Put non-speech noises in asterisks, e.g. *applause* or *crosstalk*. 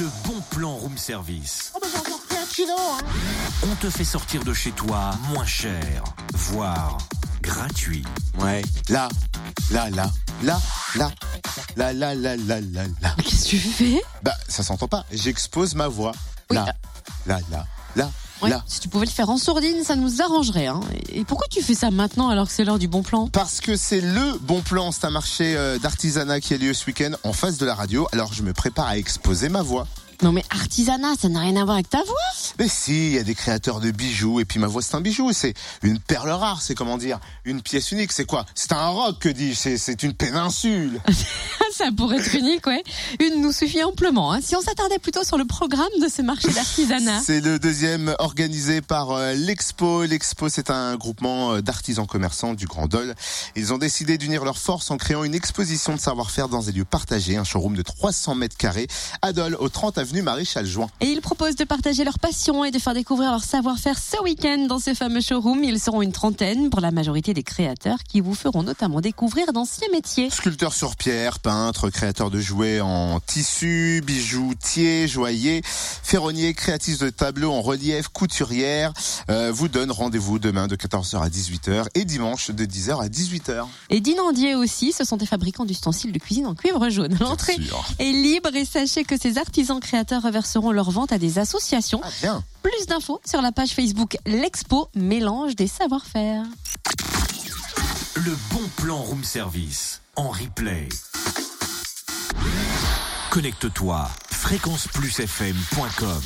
Le bon plan room service. Oh bah j'ai encore pris un kilo hein. On te fait sortir de chez toi moins cher, voire gratuit. Ouais. Là, là, là, là, là, là, là, là, là, là, là. Mais Qu'est-ce que tu fais? Bah, ça s'entend pas. J'expose ma voix. Oui, Là, là, là, là, Ouais, là. Si tu pouvais le faire en sourdine, ça nous arrangerait. Hein. Et pourquoi tu fais ça maintenant alors que c'est l'heure du bon plan? Parce que c'est le bon plan, c'est un marché euh, d'artisanat qui a lieu ce week-end en face de la radio. Alors je me prépare à exposer ma voix. Non mais artisanat, ça n'a rien à voir avec ta voix? Mais si, il y a des créateurs de bijoux et puis ma voix c'est un bijou, c'est une perle rare, c'est comment dire, une pièce unique. C'est quoi? C'est un roc que dis-je? C'est une péninsule. *laughs* ça pourrait être unique, ouais. Une nous suffit amplement. Hein. Si on s'attardait plutôt sur le programme de ce marché d'artisanat. C'est le deuxième organisé par euh, l'Expo. L'Expo, c'est un groupement euh, d'artisans commerçants du Grand Dole. Ils ont décidé d'unir leurs forces en créant une exposition de savoir-faire dans des lieux partagés, un showroom de 300 mètres carrés à Dole, au 30 avenue Maréchal Juin. Et ils proposent de partager leur passion et de faire découvrir leur savoir-faire ce week-end dans ce fameux showroom. Ils seront une trentaine pour la majorité des créateurs qui vous feront notamment découvrir d'anciens métiers. Sculpteur sur pierre, peintre, créateur de jouets en tissu, bijoutier, joaillier, ferronnier, créatrice de tableaux en relief, couturière, euh, vous donne rendez-vous demain de 14h à 18h et dimanche de 10h à 18h. Et Dinandier aussi, ce sont des fabricants d'ustensiles de cuisine en cuivre jaune. L'entrée est libre et sachez que ces artisans créateurs reverseront leur vente à des associations. Ah bien. Plus d'infos sur la page Facebook L'Expo Mélange des savoir-faire. Le bon plan room service en replay. Connecte-toi fréquenceplusfm.com